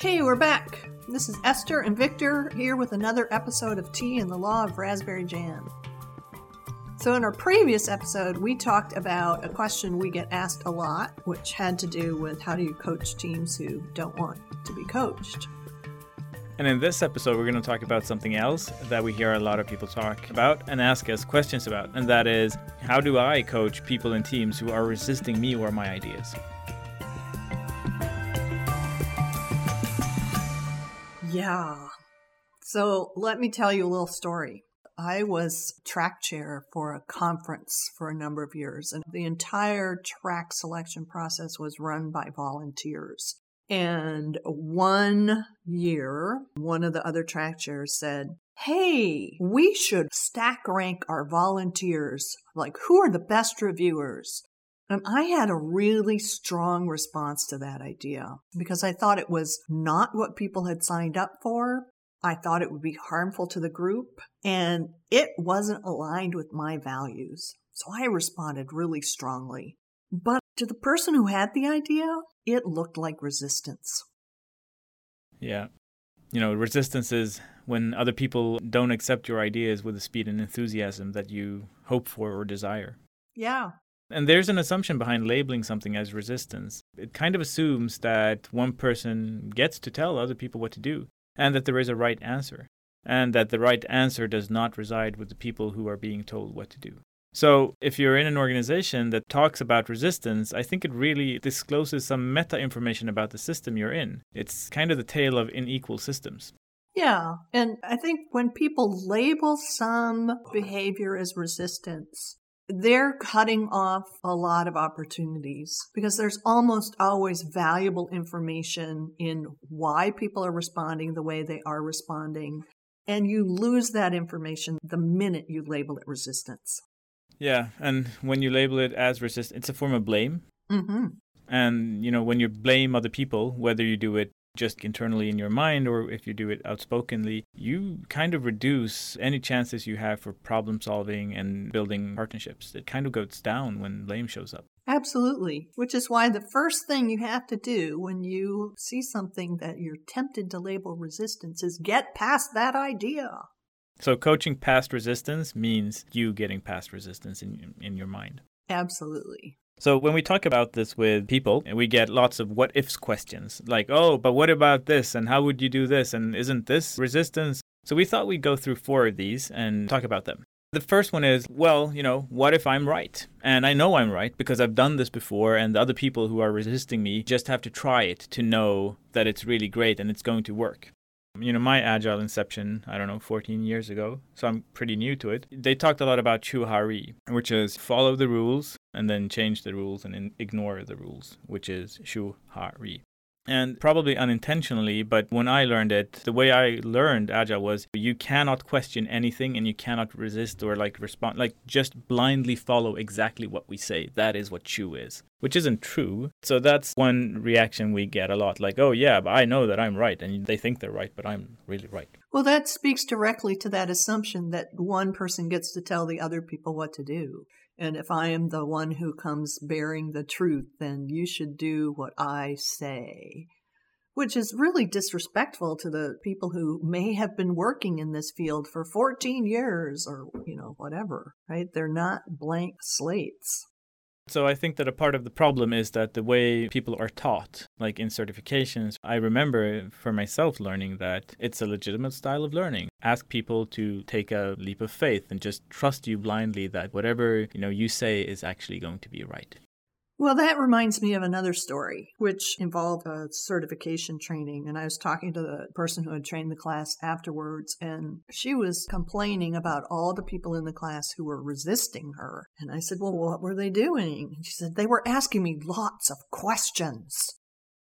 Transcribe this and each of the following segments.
Hey, we're back. This is Esther and Victor here with another episode of Tea and the Law of Raspberry Jam. So, in our previous episode, we talked about a question we get asked a lot, which had to do with how do you coach teams who don't want to be coached. And in this episode, we're going to talk about something else that we hear a lot of people talk about and ask us questions about, and that is how do I coach people in teams who are resisting me or my ideas? Yeah. So, let me tell you a little story. I was track chair for a conference for a number of years, and the entire track selection process was run by volunteers. And one year, one of the other track chairs said, Hey, we should stack rank our volunteers. Like, who are the best reviewers? And I had a really strong response to that idea because I thought it was not what people had signed up for. I thought it would be harmful to the group and it wasn't aligned with my values. So I responded really strongly. But to the person who had the idea, it looked like resistance. Yeah. You know, resistance is when other people don't accept your ideas with the speed and enthusiasm that you hope for or desire. Yeah. And there's an assumption behind labeling something as resistance. It kind of assumes that one person gets to tell other people what to do and that there is a right answer, and that the right answer does not reside with the people who are being told what to do. So, if you're in an organization that talks about resistance, I think it really discloses some meta information about the system you're in. It's kind of the tale of unequal systems. Yeah, and I think when people label some behavior as resistance, they're cutting off a lot of opportunities because there's almost always valuable information in why people are responding the way they are responding. And you lose that information the minute you label it resistance. Yeah, and when you label it as resistance, it's a form of blame. Mm-hmm. And, you know, when you blame other people, whether you do it just internally in your mind or if you do it outspokenly, you kind of reduce any chances you have for problem solving and building partnerships. It kind of goes down when blame shows up. Absolutely. Which is why the first thing you have to do when you see something that you're tempted to label resistance is get past that idea. So, coaching past resistance means you getting past resistance in, in your mind. Absolutely. So when we talk about this with people, we get lots of what ifs questions like, oh, but what about this? And how would you do this? And isn't this resistance? So we thought we'd go through four of these and talk about them. The first one is, well, you know, what if I'm right? And I know I'm right because I've done this before, and the other people who are resisting me just have to try it to know that it's really great and it's going to work. You know, my agile inception, I don't know, 14 years ago, so I'm pretty new to it. They talked a lot about Shuhari, which is follow the rules and then change the rules and ignore the rules, which is Shuhari and probably unintentionally, but when I learned it, the way I learned Agile was you cannot question anything and you cannot resist or like respond, like just blindly follow exactly what we say. That is what Shu is, which isn't true. So that's one reaction we get a lot like, oh, yeah, but I know that I'm right. And they think they're right, but I'm really right. Well, that speaks directly to that assumption that one person gets to tell the other people what to do. And if I am the one who comes bearing the truth, then you should do what I say. Which is really disrespectful to the people who may have been working in this field for 14 years or, you know, whatever, right? They're not blank slates. So I think that a part of the problem is that the way people are taught, like in certifications, I remember for myself learning that it's a legitimate style of learning. Ask people to take a leap of faith and just trust you blindly that whatever, you know, you say is actually going to be right. Well, that reminds me of another story, which involved a certification training. And I was talking to the person who had trained the class afterwards, and she was complaining about all the people in the class who were resisting her. And I said, Well, what were they doing? And she said, They were asking me lots of questions.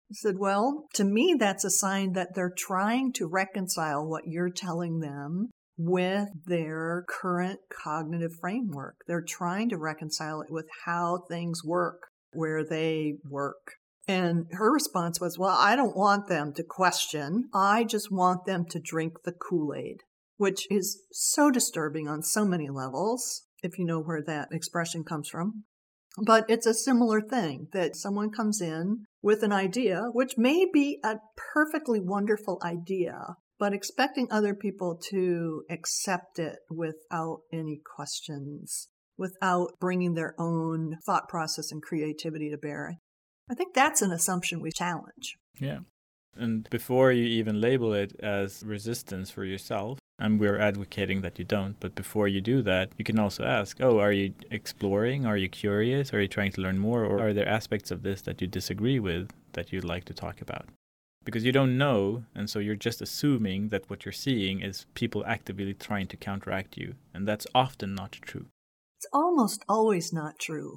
I said, Well, to me, that's a sign that they're trying to reconcile what you're telling them with their current cognitive framework. They're trying to reconcile it with how things work where they work. And her response was, Well, I don't want them to question. I just want them to drink the Kool Aid, which is so disturbing on so many levels, if you know where that expression comes from. But it's a similar thing that someone comes in with an idea, which may be a perfectly wonderful idea, but expecting other people to accept it without any questions, without bringing their own thought process and creativity to bear. I think that's an assumption we challenge. Yeah. And before you even label it as resistance for yourself, and we're advocating that you don't, but before you do that, you can also ask, oh, are you exploring? Are you curious? Are you trying to learn more? Or are there aspects of this that you disagree with that you'd like to talk about? Because you don't know, and so you're just assuming that what you're seeing is people actively trying to counteract you, and that's often not true. It's almost always not true.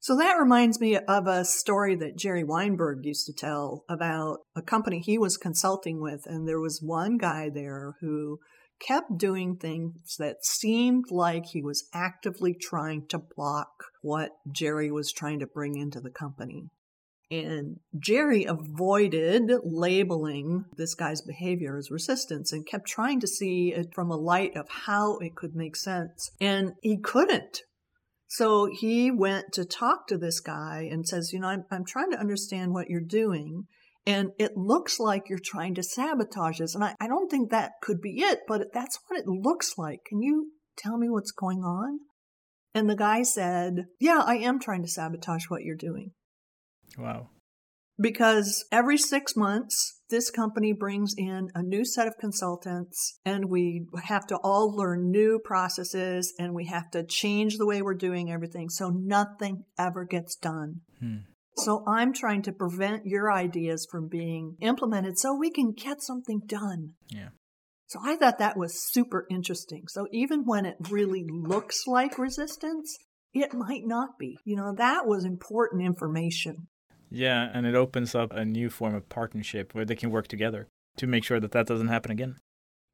So that reminds me of a story that Jerry Weinberg used to tell about a company he was consulting with. And there was one guy there who kept doing things that seemed like he was actively trying to block what Jerry was trying to bring into the company. And Jerry avoided labeling this guy's behavior as resistance and kept trying to see it from a light of how it could make sense. And he couldn't so he went to talk to this guy and says, You know, I'm, I'm trying to understand what you're doing. And it looks like you're trying to sabotage us. And I, I don't think that could be it, but that's what it looks like. Can you tell me what's going on? And the guy said, Yeah, I am trying to sabotage what you're doing. Wow. Because every six months, this company brings in a new set of consultants and we have to all learn new processes and we have to change the way we're doing everything so nothing ever gets done. Hmm. So I'm trying to prevent your ideas from being implemented so we can get something done. Yeah. So I thought that was super interesting. So even when it really looks like resistance, it might not be. You know, that was important information. Yeah, and it opens up a new form of partnership where they can work together to make sure that that doesn't happen again.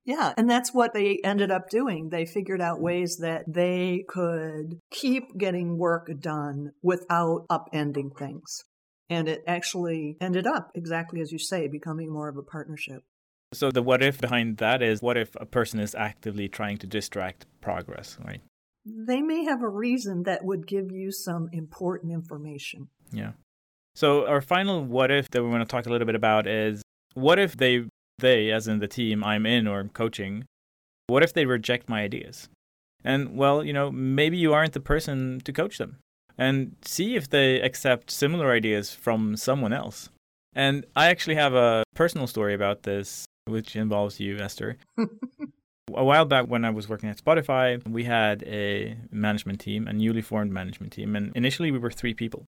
Yeah, and that's what they ended up doing. They figured out ways that they could keep getting work done without upending things. And it actually ended up, exactly as you say, becoming more of a partnership. So, the what if behind that is what if a person is actively trying to distract progress, right? They may have a reason that would give you some important information. Yeah. So our final what if that we want to talk a little bit about is what if they they as in the team I'm in or coaching, what if they reject my ideas? And well, you know, maybe you aren't the person to coach them. And see if they accept similar ideas from someone else. And I actually have a personal story about this which involves you, Esther. a while back when I was working at Spotify, we had a management team, a newly formed management team, and initially we were three people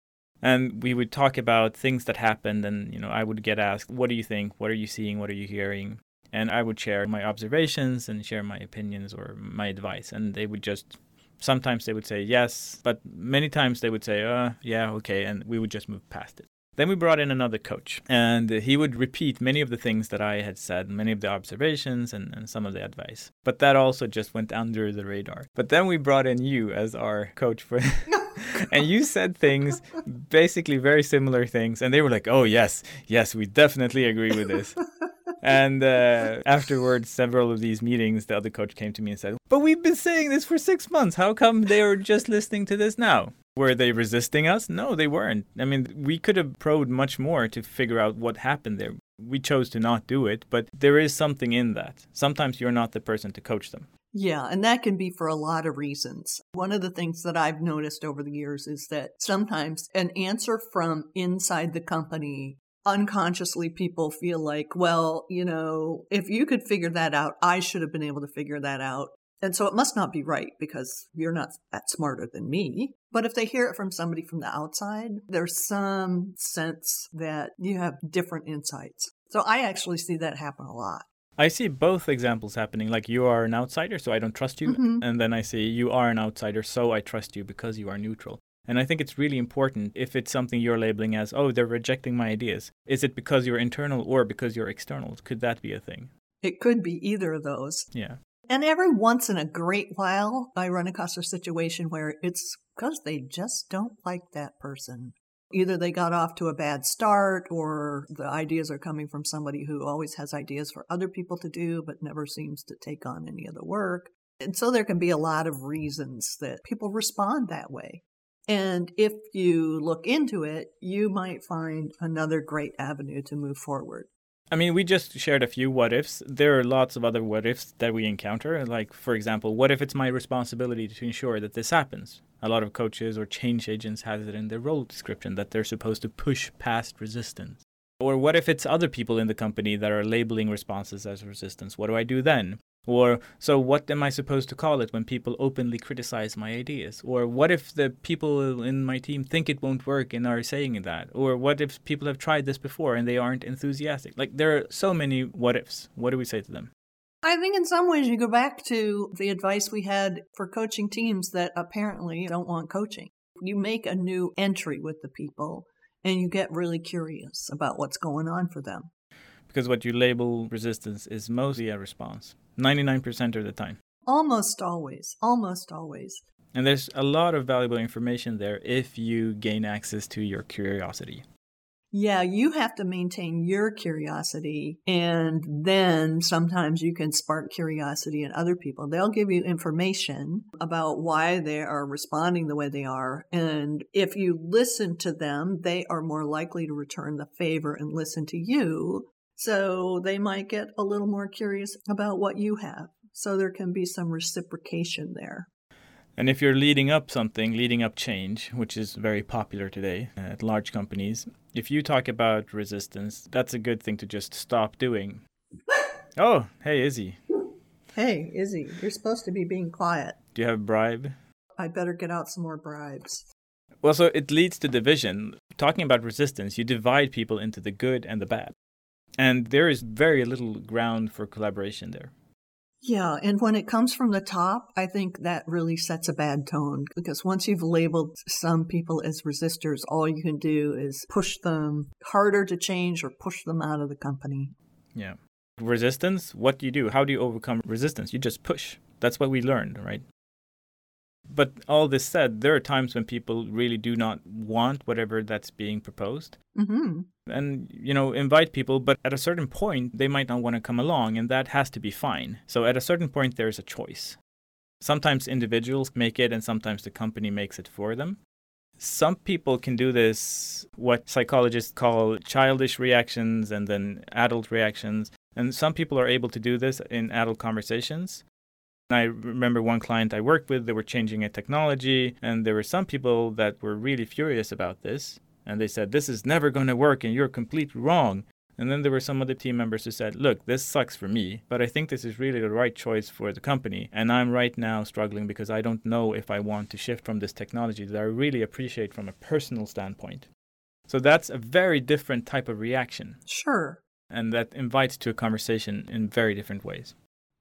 and we would talk about things that happened and you know i would get asked what do you think what are you seeing what are you hearing and i would share my observations and share my opinions or my advice and they would just sometimes they would say yes but many times they would say uh yeah okay and we would just move past it then we brought in another coach, and he would repeat many of the things that I had said, many of the observations and, and some of the advice. But that also just went under the radar. But then we brought in you as our coach for. and you said things, basically very similar things, and they were like, "Oh yes, yes, we definitely agree with this." and uh, afterwards, several of these meetings, the other coach came to me and said, "But we've been saying this for six months. How come they are just listening to this now?" Were they resisting us? No, they weren't. I mean, we could have probed much more to figure out what happened there. We chose to not do it, but there is something in that. Sometimes you're not the person to coach them. Yeah, and that can be for a lot of reasons. One of the things that I've noticed over the years is that sometimes an answer from inside the company, unconsciously people feel like, well, you know, if you could figure that out, I should have been able to figure that out. And so it must not be right because you're not that smarter than me. But if they hear it from somebody from the outside, there's some sense that you have different insights. So I actually see that happen a lot. I see both examples happening. Like you are an outsider, so I don't trust you. Mm-hmm. And then I see you are an outsider, so I trust you because you are neutral. And I think it's really important if it's something you're labeling as, oh, they're rejecting my ideas. Is it because you're internal or because you're external? Could that be a thing? It could be either of those. Yeah. And every once in a great while, I run across a situation where it's because they just don't like that person. Either they got off to a bad start or the ideas are coming from somebody who always has ideas for other people to do but never seems to take on any of the work. And so there can be a lot of reasons that people respond that way. And if you look into it, you might find another great avenue to move forward. I mean, we just shared a few what ifs. There are lots of other what ifs that we encounter. Like, for example, what if it's my responsibility to ensure that this happens? A lot of coaches or change agents have it in their role description that they're supposed to push past resistance. Or what if it's other people in the company that are labeling responses as resistance? What do I do then? Or, so what am I supposed to call it when people openly criticize my ideas? Or, what if the people in my team think it won't work and are saying that? Or, what if people have tried this before and they aren't enthusiastic? Like, there are so many what ifs. What do we say to them? I think in some ways you go back to the advice we had for coaching teams that apparently don't want coaching. You make a new entry with the people and you get really curious about what's going on for them. Because what you label resistance is mostly a response. 99% of the time. Almost always. Almost always. And there's a lot of valuable information there if you gain access to your curiosity. Yeah, you have to maintain your curiosity, and then sometimes you can spark curiosity in other people. They'll give you information about why they are responding the way they are. And if you listen to them, they are more likely to return the favor and listen to you so they might get a little more curious about what you have. So there can be some reciprocation there. And if you're leading up something, leading up change, which is very popular today uh, at large companies, if you talk about resistance, that's a good thing to just stop doing. Oh, hey, Izzy. Hey, Izzy, you're supposed to be being quiet. Do you have a bribe? I better get out some more bribes. Well, so it leads to division. Talking about resistance, you divide people into the good and the bad. And there is very little ground for collaboration there. Yeah, and when it comes from the top, I think that really sets a bad tone because once you've labeled some people as resistors, all you can do is push them harder to change or push them out of the company. Yeah. Resistance, what do you do? How do you overcome resistance? You just push. That's what we learned, right? But all this said, there are times when people really do not want whatever that's being proposed. Mm-hmm. And, you know, invite people, but at a certain point, they might not want to come along, and that has to be fine. So at a certain point, there's a choice. Sometimes individuals make it, and sometimes the company makes it for them. Some people can do this, what psychologists call childish reactions and then adult reactions. And some people are able to do this in adult conversations. I remember one client I worked with, they were changing a technology, and there were some people that were really furious about this. And they said, This is never going to work, and you're completely wrong. And then there were some other team members who said, Look, this sucks for me, but I think this is really the right choice for the company. And I'm right now struggling because I don't know if I want to shift from this technology that I really appreciate from a personal standpoint. So that's a very different type of reaction. Sure. And that invites to a conversation in very different ways.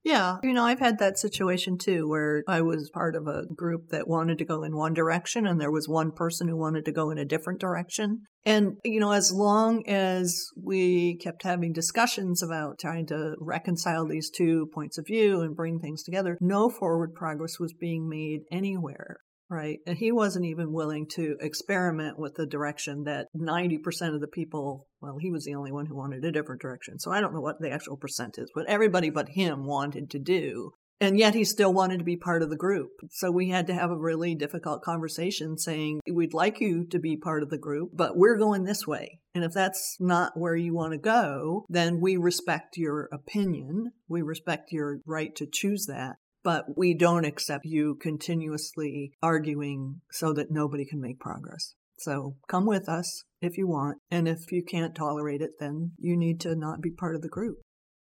Yeah, you know, I've had that situation too where I was part of a group that wanted to go in one direction and there was one person who wanted to go in a different direction. And, you know, as long as we kept having discussions about trying to reconcile these two points of view and bring things together, no forward progress was being made anywhere. Right. And he wasn't even willing to experiment with the direction that 90% of the people, well, he was the only one who wanted a different direction. So I don't know what the actual percent is, but everybody but him wanted to do. And yet he still wanted to be part of the group. So we had to have a really difficult conversation saying, we'd like you to be part of the group, but we're going this way. And if that's not where you want to go, then we respect your opinion. We respect your right to choose that but we don't accept you continuously arguing so that nobody can make progress. So come with us if you want. And if you can't tolerate it, then you need to not be part of the group.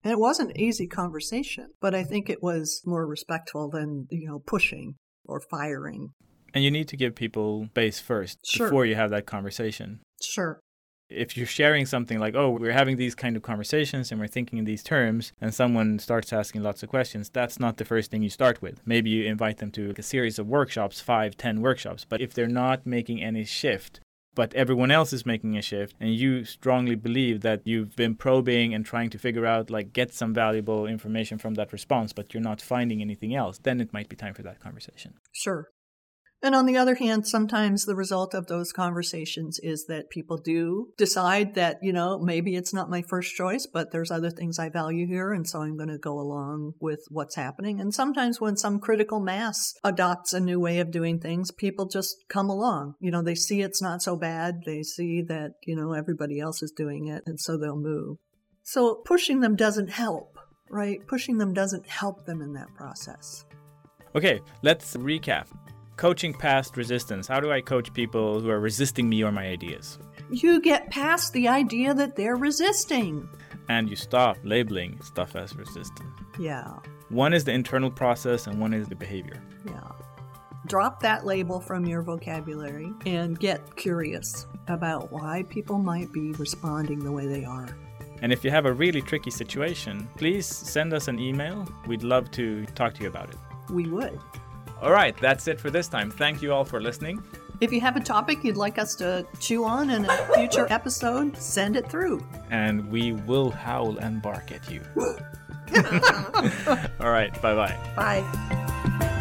And it wasn't an easy conversation, but I think it was more respectful than, you know, pushing or firing. And you need to give people space first sure. before you have that conversation. Sure if you're sharing something like, oh, we're having these kind of conversations and we're thinking in these terms, and someone starts asking lots of questions, that's not the first thing you start with. Maybe you invite them to a series of workshops, five, ten workshops. But if they're not making any shift, but everyone else is making a shift, and you strongly believe that you've been probing and trying to figure out, like, get some valuable information from that response, but you're not finding anything else, then it might be time for that conversation. Sure. And on the other hand, sometimes the result of those conversations is that people do decide that, you know, maybe it's not my first choice, but there's other things I value here. And so I'm going to go along with what's happening. And sometimes when some critical mass adopts a new way of doing things, people just come along. You know, they see it's not so bad. They see that, you know, everybody else is doing it. And so they'll move. So pushing them doesn't help, right? Pushing them doesn't help them in that process. Okay, let's recap coaching past resistance. How do I coach people who are resisting me or my ideas? You get past the idea that they're resisting. And you stop labeling stuff as resistant. Yeah. One is the internal process and one is the behavior. Yeah. Drop that label from your vocabulary and get curious about why people might be responding the way they are. And if you have a really tricky situation, please send us an email. We'd love to talk to you about it. We would. All right, that's it for this time. Thank you all for listening. If you have a topic you'd like us to chew on in a future episode, send it through. And we will howl and bark at you. all right, bye-bye. Bye.